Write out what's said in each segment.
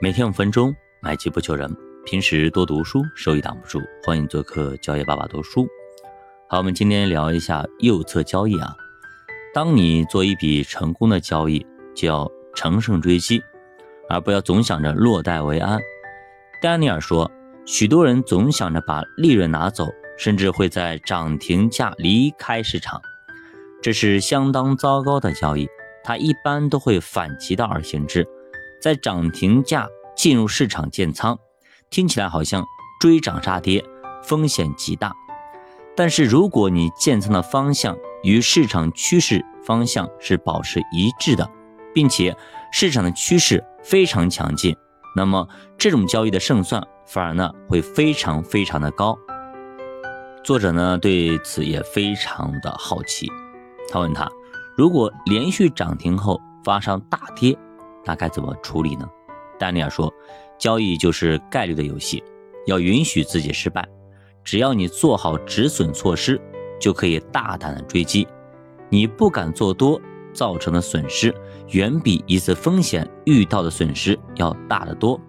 每天五分钟，买机不求人。平时多读书，收益挡不住。欢迎做客交易爸爸读书。好，我们今天聊一下右侧交易啊。当你做一笔成功的交易，就要乘胜追击，而不要总想着落袋为安。丹尼尔说，许多人总想着把利润拿走，甚至会在涨停价离开市场，这是相当糟糕的交易。他一般都会反其道而行之。在涨停价进入市场建仓，听起来好像追涨杀跌，风险极大。但是如果你建仓的方向与市场趋势方向是保持一致的，并且市场的趋势非常强劲，那么这种交易的胜算反而呢会非常非常的高。作者呢对此也非常的好奇，他问他，如果连续涨停后发生大跌？那该怎么处理呢？丹尼尔说：“交易就是概率的游戏，要允许自己失败。只要你做好止损措施，就可以大胆的追击。你不敢做多，造成的损失远比一次风险遇到的损失要大得多。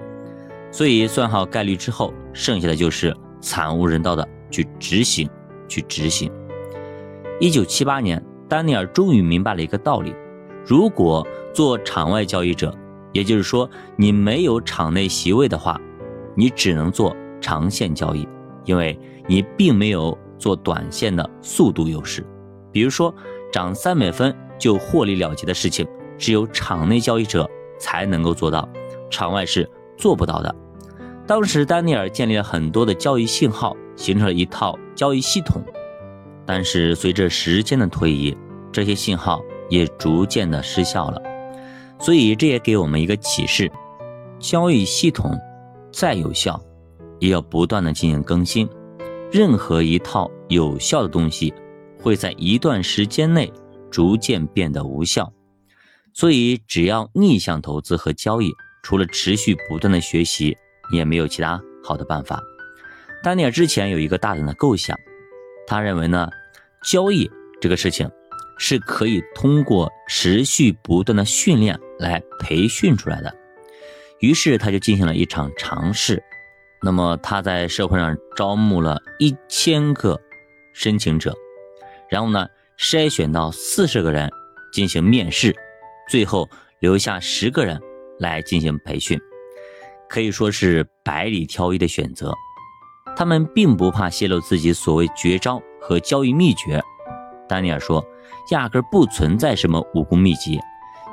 所以算好概率之后，剩下的就是惨无人道的去执行，去执行。”一九七八年，丹尼尔终于明白了一个道理：如果做场外交易者，也就是说，你没有场内席位的话，你只能做长线交易，因为你并没有做短线的速度优势。比如说，涨三百分就获利了结的事情，只有场内交易者才能够做到，场外是做不到的。当时，丹尼尔建立了很多的交易信号，形成了一套交易系统。但是，随着时间的推移，这些信号也逐渐的失效了。所以这也给我们一个启示：交易系统再有效，也要不断的进行更新。任何一套有效的东西，会在一段时间内逐渐变得无效。所以，只要逆向投资和交易，除了持续不断的学习，也没有其他好的办法。丹尼尔之前有一个大胆的构想，他认为呢，交易这个事情。是可以通过持续不断的训练来培训出来的。于是他就进行了一场尝试。那么他在社会上招募了一千个申请者，然后呢筛选到四十个人进行面试，最后留下十个人来进行培训，可以说是百里挑一的选择。他们并不怕泄露自己所谓绝招和交易秘诀。丹尼尔说。压根不存在什么武功秘籍，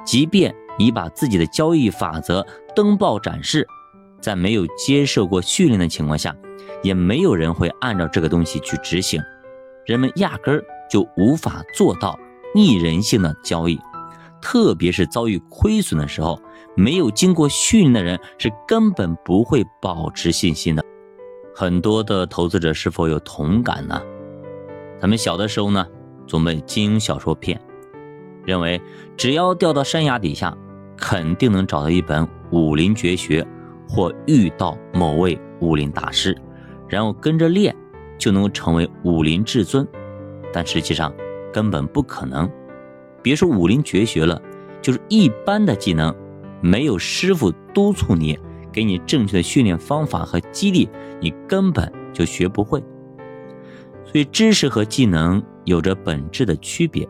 即便你把自己的交易法则登报展示，在没有接受过训练的情况下，也没有人会按照这个东西去执行。人们压根儿就无法做到逆人性的交易，特别是遭遇亏损的时候，没有经过训练的人是根本不会保持信心的。很多的投资者是否有同感呢？咱们小的时候呢？总被金庸小说骗，认为只要掉到山崖底下，肯定能找到一本武林绝学，或遇到某位武林大师，然后跟着练，就能够成为武林至尊。但实际上根本不可能。别说武林绝学了，就是一般的技能，没有师傅督促你，给你正确的训练方法和激励，你根本就学不会。所以，知识和技能。有着本质的区别，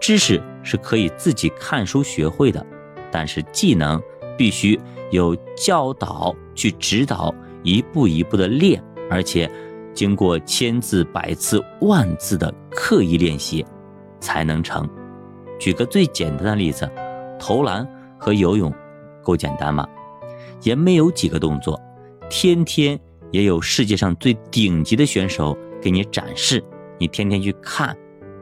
知识是可以自己看书学会的，但是技能必须有教导去指导，一步一步的练，而且经过千字、百字、万字的刻意练习才能成。举个最简单的例子，投篮和游泳，够简单吗？也没有几个动作，天天也有世界上最顶级的选手给你展示。你天天去看，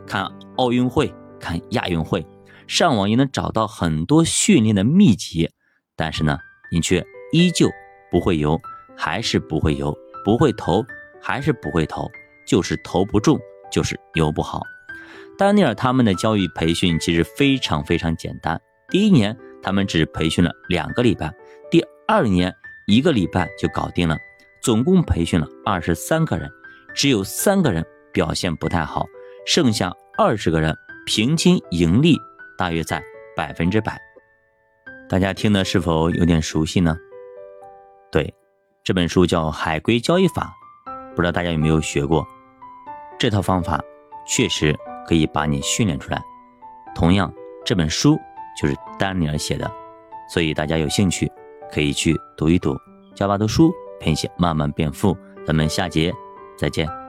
看奥运会，看亚运会，上网也能找到很多训练的秘籍，但是呢，你却依旧不会游，还是不会游，不会投，还是不会投，就是投不中，就是游不好。丹尼尔他们的教育培训其实非常非常简单，第一年他们只培训了两个礼拜，第二年一个礼拜就搞定了，总共培训了二十三个人，只有三个人。表现不太好，剩下二十个人平均盈利大约在百分之百。大家听的是否有点熟悉呢？对，这本书叫《海归交易法》，不知道大家有没有学过？这套方法确实可以把你训练出来。同样，这本书就是丹尼尔写的，所以大家有兴趣可以去读一读。教爸读书，陪你慢慢变富。咱们下节再见。